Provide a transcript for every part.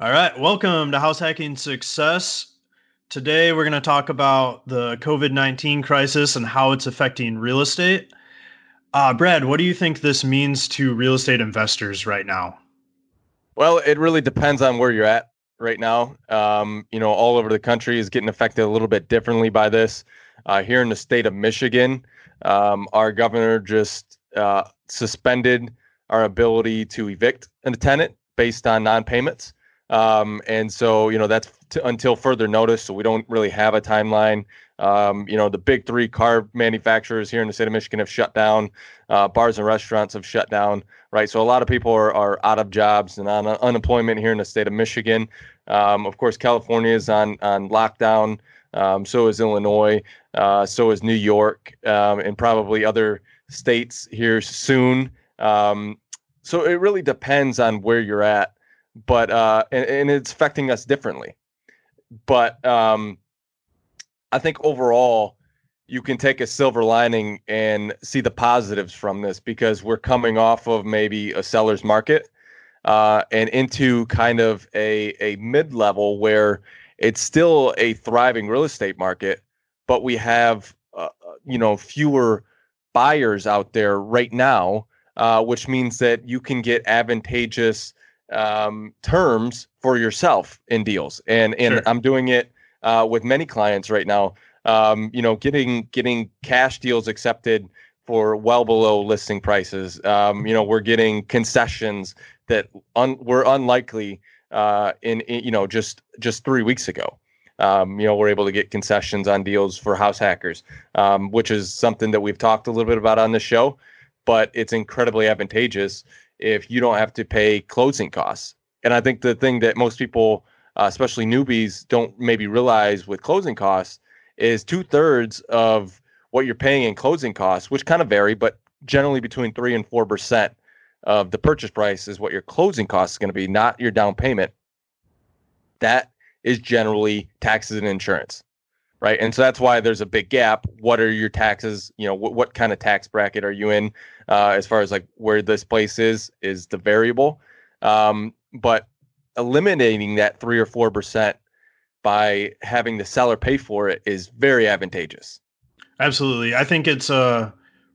All right, welcome to House Hacking Success. Today we're going to talk about the COVID 19 crisis and how it's affecting real estate. Uh, Brad, what do you think this means to real estate investors right now? Well, it really depends on where you're at right now. Um, you know, all over the country is getting affected a little bit differently by this. Uh, here in the state of Michigan, um, our governor just uh, suspended our ability to evict a tenant based on non-payments. Um, and so, you know, that's t- until further notice. So we don't really have a timeline. Um, you know, the big three car manufacturers here in the state of Michigan have shut down. Uh, bars and restaurants have shut down, right? So a lot of people are, are out of jobs and on uh, unemployment here in the state of Michigan. Um, of course, California is on on lockdown. Um, so is Illinois. Uh, so is New York, um, and probably other states here soon. Um, so it really depends on where you're at but uh, and, and it's affecting us differently. But um, I think overall, you can take a silver lining and see the positives from this because we're coming off of maybe a seller's market uh, and into kind of a a mid level where it's still a thriving real estate market, but we have uh, uh, you know fewer buyers out there right now, uh, which means that you can get advantageous um, terms for yourself in deals, and and sure. I'm doing it uh, with many clients right now. Um, you know, getting getting cash deals accepted for well below listing prices. Um, you know, we're getting concessions that un- were unlikely uh, in, in, you know just just three weeks ago. Um, you know, we're able to get concessions on deals for house hackers, um, which is something that we've talked a little bit about on the show, but it's incredibly advantageous if you don't have to pay closing costs. And I think the thing that most people, uh, especially newbies, don't maybe realize with closing costs is two thirds of what you're paying in closing costs, which kind of vary, but generally between three and four percent of the purchase price is what your closing cost is going to be, not your down payment. That is generally taxes and insurance, right? And so that's why there's a big gap. What are your taxes? You know, what, what kind of tax bracket are you in? uh, as far as like where this place is is the variable. Um, but eliminating that three or four percent by having the seller pay for it is very advantageous. Absolutely, I think it's uh,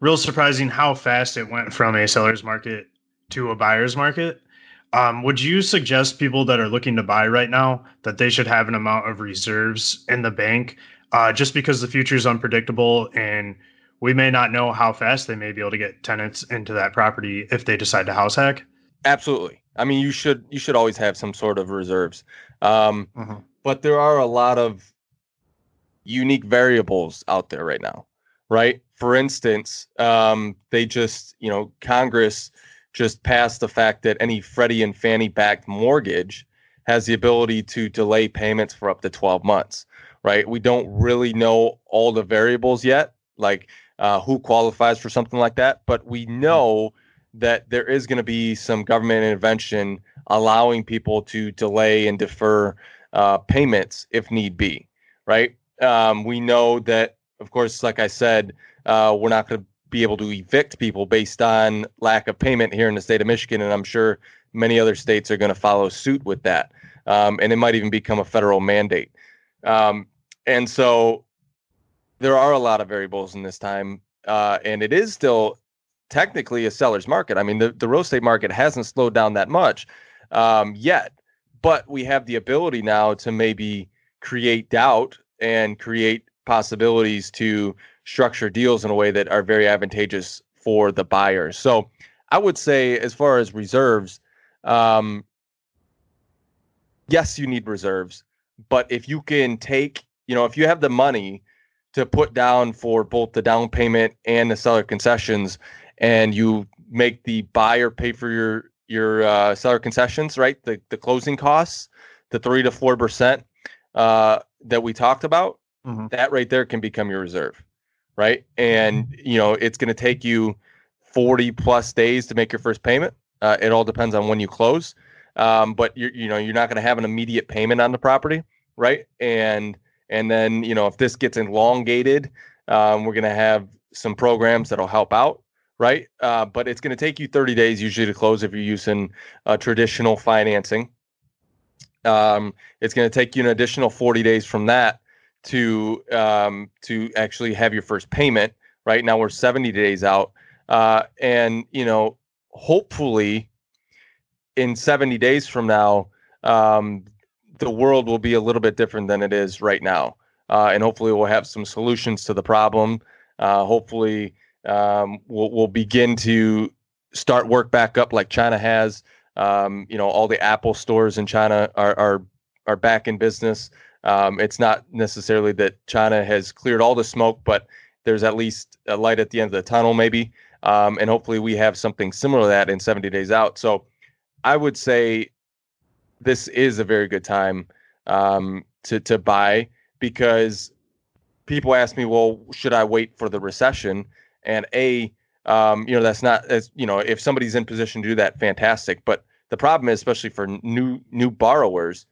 real surprising how fast it went from a seller's market to a buyer's market. Um, would you suggest people that are looking to buy right now that they should have an amount of reserves in the bank, uh, just because the future is unpredictable and we may not know how fast they may be able to get tenants into that property if they decide to house hack. Absolutely. I mean, you should you should always have some sort of reserves, um, mm-hmm. but there are a lot of unique variables out there right now, right? For instance, um, they just you know Congress just passed the fact that any Freddie and Fannie backed mortgage has the ability to delay payments for up to 12 months, right? We don't really know all the variables yet. Like uh, who qualifies for something like that, but we know that there is going to be some government intervention allowing people to delay and defer uh, payments if need be, right? Um, we know that, of course, like I said, uh, we're not going to be able to evict people based on lack of payment here in the state of Michigan, and I'm sure many other states are going to follow suit with that, um, and it might even become a federal mandate. Um, and so there are a lot of variables in this time, uh, and it is still technically a seller's market. I mean, the, the real estate market hasn't slowed down that much um, yet, but we have the ability now to maybe create doubt and create possibilities to structure deals in a way that are very advantageous for the buyers. So I would say, as far as reserves, um, yes, you need reserves, but if you can take, you know, if you have the money to put down for both the down payment and the seller concessions, and you make the buyer pay for your your uh, seller concessions, right? The the closing costs, the three to four percent uh, that we talked about, mm-hmm. that right there can become your reserve, right? And you know it's going to take you forty plus days to make your first payment. Uh, it all depends on when you close, um, but you you know you're not going to have an immediate payment on the property, right? And and then, you know, if this gets elongated, um, we're going to have some programs that'll help out, right? Uh, but it's going to take you 30 days usually to close if you're using uh, traditional financing. Um, it's going to take you an additional 40 days from that to um, to actually have your first payment. Right now, we're 70 days out, uh, and you know, hopefully, in 70 days from now, um, the world will be a little bit different than it is right now, uh, and hopefully, we'll have some solutions to the problem. Uh, hopefully, um, we'll, we'll begin to start work back up like China has. Um, you know, all the Apple stores in China are are are back in business. Um, it's not necessarily that China has cleared all the smoke, but there's at least a light at the end of the tunnel, maybe. Um, and hopefully, we have something similar to that in 70 days out. So, I would say this is a very good time um, to to buy because people ask me, well, should I wait for the recession? And a, um, you know, that's not as you know, if somebody's in position to do that, fantastic. But the problem is, especially for new new borrowers,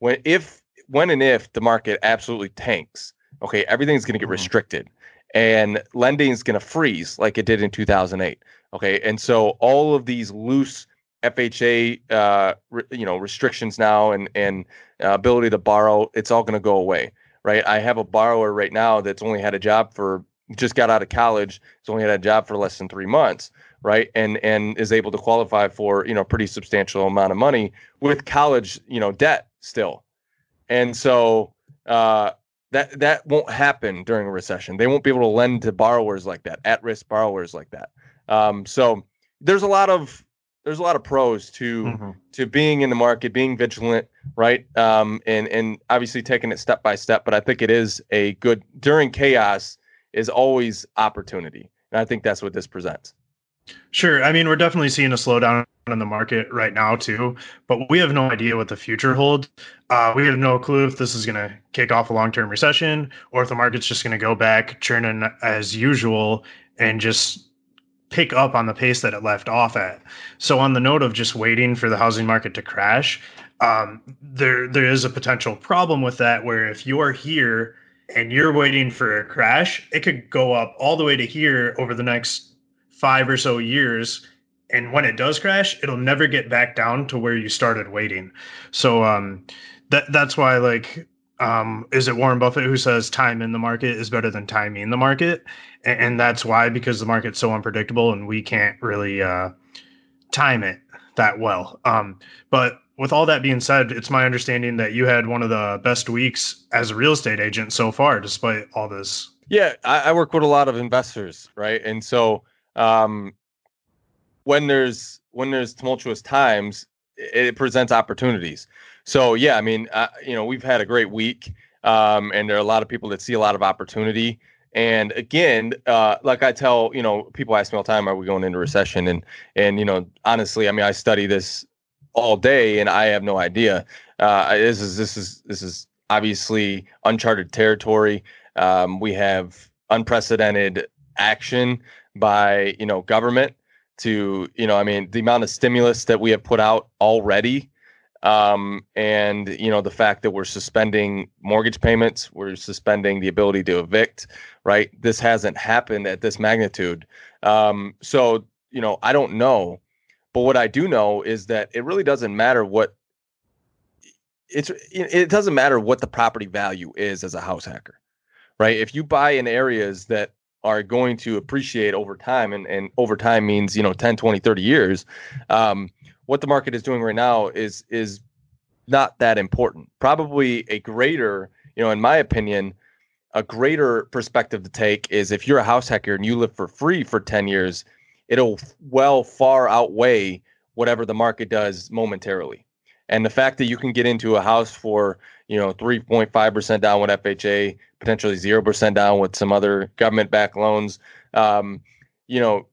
when if when and if the market absolutely tanks, okay, everything's going to get mm-hmm. restricted, and lending is going to freeze like it did in 2008. Okay, and so all of these loose FHA, uh, re, you know, restrictions now and and uh, ability to borrow, it's all going to go away, right? I have a borrower right now that's only had a job for just got out of college, has only had a job for less than three months, right and and is able to qualify for you know pretty substantial amount of money with college you know debt still and so uh that that won't happen during a recession. They won't be able to lend to borrowers like that at risk borrowers like that. Um so there's a lot of there's a lot of pros to mm-hmm. to being in the market being vigilant right? Um and and obviously taking it step by step but i think it is a good during chaos is always opportunity and i think that's what this presents Sure. I mean, we're definitely seeing a slowdown in the market right now too, but we have no idea what the future holds. Uh, we have no clue if this is going to kick off a long-term recession or if the market's just going to go back churning as usual and just pick up on the pace that it left off at. So, on the note of just waiting for the housing market to crash, um, there there is a potential problem with that. Where if you are here and you're waiting for a crash, it could go up all the way to here over the next five or so years and when it does crash it'll never get back down to where you started waiting. So um that that's why like um is it warren buffett who says time in the market is better than timing the market? And, and that's why because the market's so unpredictable and we can't really uh time it that well. Um but with all that being said it's my understanding that you had one of the best weeks as a real estate agent so far despite all this. Yeah i, I work with a lot of investors right? And so um, when there's when there's tumultuous times, it, presents opportunities. So yeah, I mean, uh, you know, we've had a great week, um, and there are a lot of people that see a lot of opportunity. And again, uh, like I tell, you know, people ask me all the time, "Are we going into recession?" And and you know, honestly, I mean, I study this all day, and I have no idea. Uh, this is this is this is obviously uncharted territory. Um, we have unprecedented action by you know government to you know i mean the amount of stimulus that we have put out already um, and you know the fact that we're suspending mortgage payments we're suspending the ability to evict right? This hasn't happened at this magnitude. Um, so you know i don't know but what i do know is that it really doesn't matter what it's it doesn't matter what the property value is as a house hacker right? If you buy in areas that are going to appreciate over time and, and over time means you know 10 20 30 years um, what the market is doing right now is is not that important. Probably a greater you know in my opinion a greater perspective to take is if you're a house hacker and you live for free for 10 years it'll well far outweigh whatever the market does momentarily. And the fact that you can get into a house for you know 3.5% down with FHA, potentially 0% down with some other government backed loans, um, you know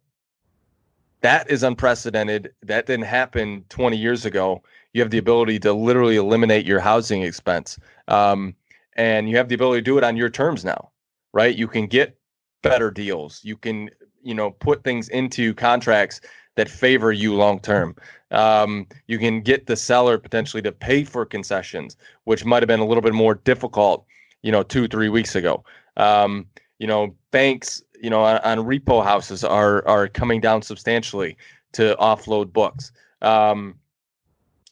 that is unprecedented. That didn't happen 20 years ago. You have the ability to literally eliminate your housing expense, um, and you have the ability to do it on your terms now, right? You can get better deals. You can you know put things into contracts that favor you long term. Um, you can get the seller potentially to pay for concessions, which might have been a little bit more difficult, you know, two three weeks ago. Um, you know, banks, you know, on, on, repo houses are are coming down substantially to offload books. Um,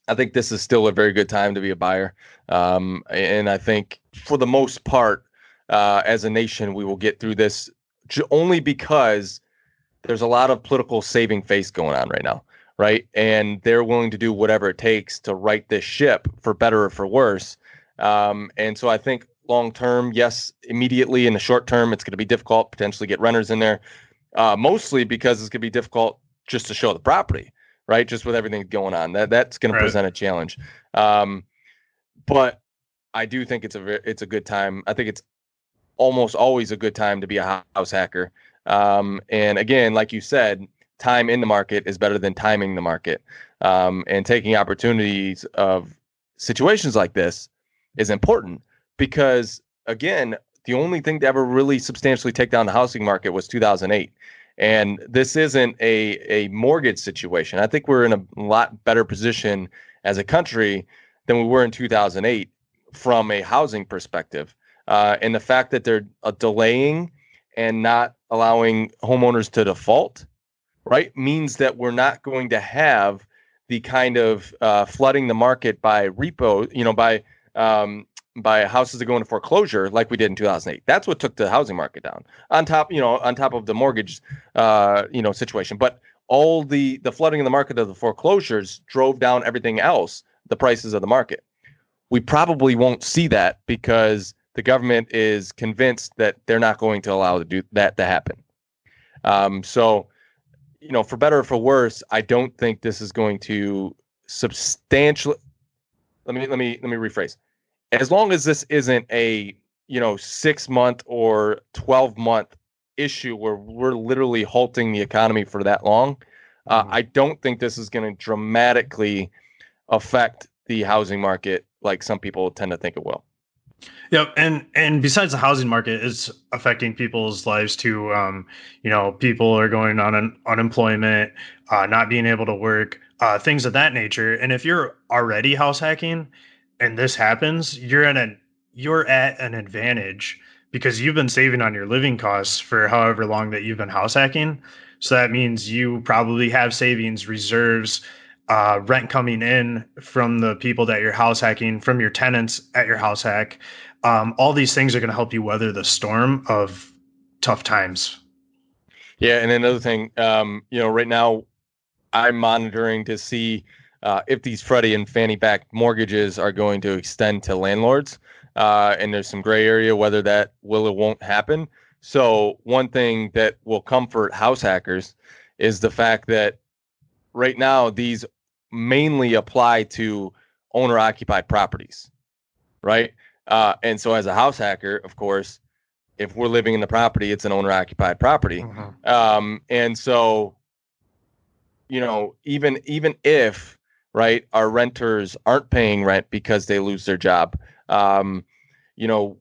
I think this is still a very good time to be a buyer. Um, and I think for the most part, uh, as a nation, we will get through this only because there's a lot of political saving face going on right now, right? And they're willing to do whatever it takes to right this ship for better or for worse. Um, and so I think long term, yes, immediately in the short term, it's going to be difficult potentially get renters in there, uh, mostly because it's going to be difficult just to show the property, right? Just with everything going on, that that's going right. to present a challenge. Um, but I do think it's a it's a good time. I think it's almost always a good time to be a house hacker. Um, and again, like you said, time in the market is better than timing the market. Um, and taking opportunities of situations like this is important because, again, the only thing to ever really substantially take down the housing market was 2008. And this isn't a, a mortgage situation. I think we're in a lot better position as a country than we were in 2008 from a housing perspective. Uh, and the fact that they're uh, delaying and not allowing homeowners to default, right, means that we're not going to have the kind of uh, flooding the market by repo, you know, by um, by houses that go into foreclosure like we did in 2008. That's what took the housing market down. On top, you know, on top of the mortgage, uh, you know, situation. But all the the flooding in the market of the foreclosures drove down everything else, the prices of the market. We probably won't see that because the government is convinced that they're not going to allow to do that to happen. Um, so, you know, for better or for worse, I don't think this is going to substantially. Let me let me let me rephrase. As long as this isn't a you know six month or twelve month issue where we're literally halting the economy for that long, uh, mm-hmm. I don't think this is going to dramatically affect the housing market like some people tend to think it will. Yep, and and besides the housing market, it's affecting people's lives too. Um, you know, people are going on an unemployment, uh, not being able to work, uh, things of that nature. And if you're already house hacking, and this happens, you're at an you're at an advantage because you've been saving on your living costs for however long that you've been house hacking. So that means you probably have savings, reserves, uh, rent coming in from the people that you're house hacking, from your tenants at your house hack. Um, all these things are going to help you weather the storm of tough times. Yeah, and another thing, um, you know, right now I'm monitoring to see uh, if these Freddie and Fannie backed mortgages are going to extend to landlords. Uh, and there's some gray area whether that will or won't happen. So, one thing that will comfort house hackers is the fact that right now these mainly apply to owner occupied properties, right? Uh, and so, as a house hacker, of course, if we're living in the property, it's an owner occupied property. Mm-hmm. Um, and so, you know, even even if right our renters aren't paying rent because they lose their job, um, you know,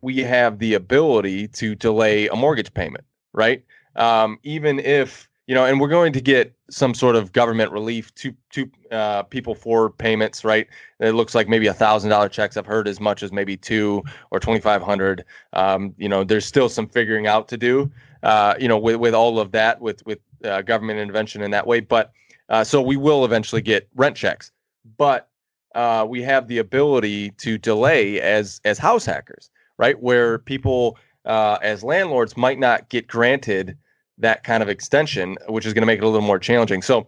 we have the ability to delay a mortgage payment, right? Um, even if you know, and we're going to get some sort of government relief to to uh, people for payments, right? It looks like maybe a thousand dollar checks. I've heard as much as maybe two or twenty five hundred. Um, you know, there's still some figuring out to do. Uh, you know, with with all of that, with with uh, government intervention in that way. But uh, so we will eventually get rent checks, but uh, we have the ability to delay as as house hackers, right? Where people uh, as landlords might not get granted that kind of extension, which is going to make it a little more challenging. So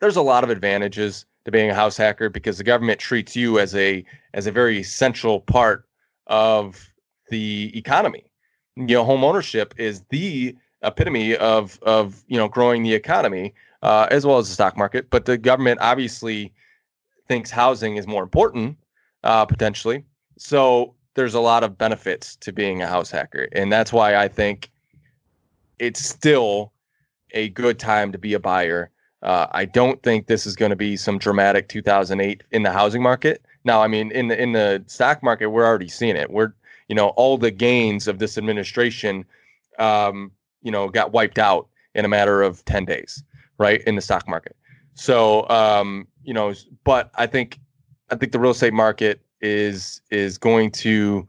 there's a lot of advantages to being a house hacker because the government treats you as a as a very essential part of the economy. You know, home ownership is the epitome of of you know growing the economy uh, as well as the stock market. But the government obviously thinks housing is more important uh, potentially. So there's a lot of benefits to being a house hacker, and that's why I think it's still a good time to be a buyer. Uh, I don't think this is going to be some dramatic 2008 in the housing market. Now, I mean, in the in the stock market, we're already seeing it. We're you know all the gains of this administration, um, you know, got wiped out in a matter of 10 days, right, in the stock market. So, um, you know, but I think I think the real estate market is is going to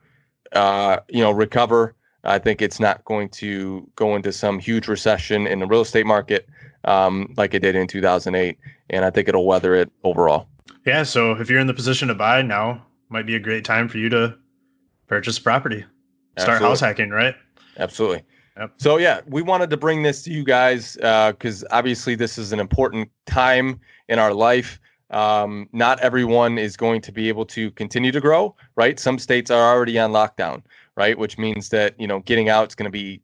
uh, you know recover I think it's not going to go into some huge recession in the real estate market um, like it did in 2008, and I think it'll weather it overall. Yeah. So if you're in the position to buy now, might be a great time for you to purchase property, start Absolutely. house hacking, right? Absolutely. Yep. So yeah, we wanted to bring this to you guys because obviously this is an important time in our life. Um, not everyone is going to be able to continue to grow, right? Some states are already on lockdown, right? Which means that you know getting out is going to be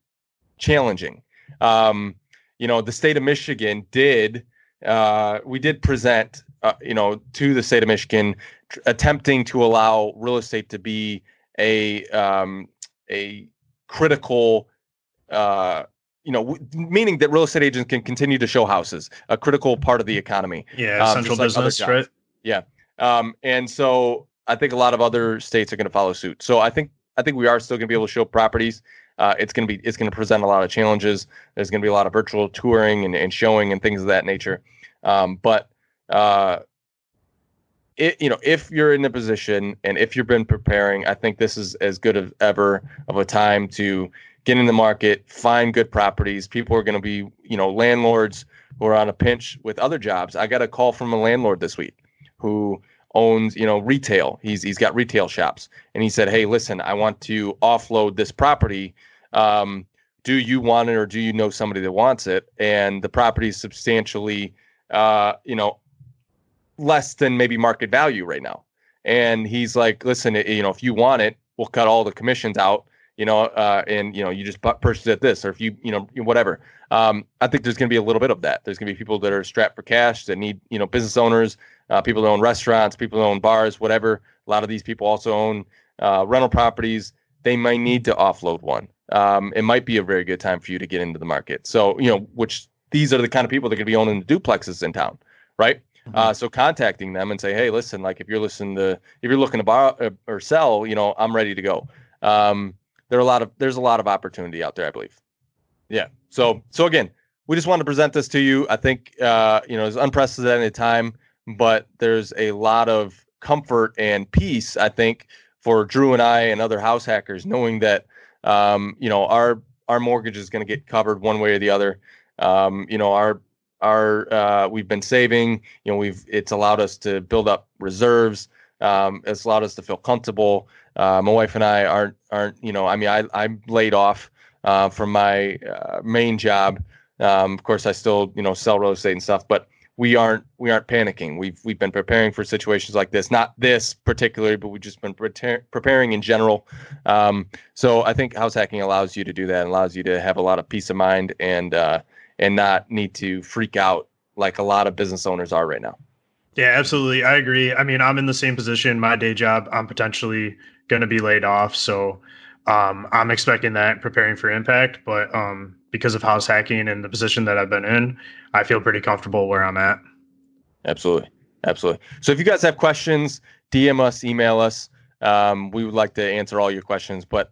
challenging. Um, you know, the state of Michigan did. Uh, we did present, uh, you know, to the state of Michigan, tr- attempting to allow real estate to be a um, a critical uh, you know, w- meaning that real estate agents can continue to show houses, a critical part of the economy. Yeah. Um, central like business, right? Um, and so I think a lot of other states are going to follow suit. So I think I think we are still going to be able to show properties. Uh, it's going to be it's going to present a lot of challenges. There's going to be a lot of virtual touring and, and showing and things of that nature. Um, but uh, it you know if you're in a position and if you've been preparing, I think this is as good as ever of a time to get in the market, find good properties. People are going to be you know landlords who are on a pinch with other jobs. I got a call from a landlord this week who owns you know retail. He's he's got retail shops. And he said hey listen i want to offload this property. Um, do you want it or do you know somebody that wants it? And the property is substantially uh, you know less than maybe market value right now. And he's like listen you know if you want it we'll cut all the commissions out you know uh, and you know you just purchase at this or if you you know whatever um, i think there's going to be a little bit of that there's going to be people that are strapped for cash that need you know business owners uh, people that own restaurants, people that own bars, whatever. A lot of these people also own uh, rental properties. They might need to offload one. Um, it might be a very good time for you to get into the market. So, you know, which these are the kind of people that are going to be owning the duplexes in town, right? Uh, so contacting them and say, hey, listen, like if you're listening to, if you're looking to buy uh, or sell, you know, I'm ready to go. Um, there are a lot of, there's a lot of opportunity out there, I believe. Yeah. So, so again, we just want to present this to you. I think, uh, you know, it's unprecedented time but there's a lot of comfort and peace i think for drew and i and other house hackers knowing that um, you know our our mortgage is going to get covered one way or the other um, you know our our uh, we've been saving you know we've it's allowed us to build up reserves um, it's allowed us to feel comfortable uh, my wife and i aren't aren't you know i mean i i'm laid off uh, from my uh, main job um, of course i still you know sell real estate and stuff but we aren't we aren't panicking. We've we've been preparing for situations like this, not this particularly, but we've just been prepar- preparing in general. Um, so I think house hacking allows you to do that, and allows you to have a lot of peace of mind and uh, and not need to freak out like a lot of business owners are right now. Yeah, absolutely. I agree. I mean, I'm in the same position. My day job, I'm potentially going to be laid off. So um, I'm expecting that, preparing for impact. But um, because of house hacking and the position that I've been in, I feel pretty comfortable where I'm at. Absolutely. Absolutely. So if you guys have questions, DM us, email us. Um, we would like to answer all your questions. But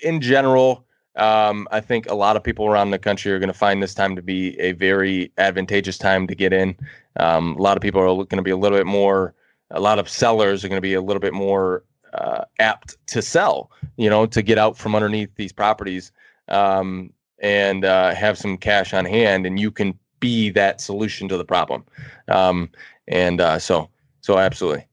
in general, um, I think a lot of people around the country are going to find this time to be a very advantageous time to get in. Um, a lot of people are going to be a little bit more, a lot of sellers are going to be a little bit more uh, apt to sell, you know, to get out from underneath these properties um, and uh, have some cash on hand. And you can be that solution to the problem. Um, and uh, so, so absolutely.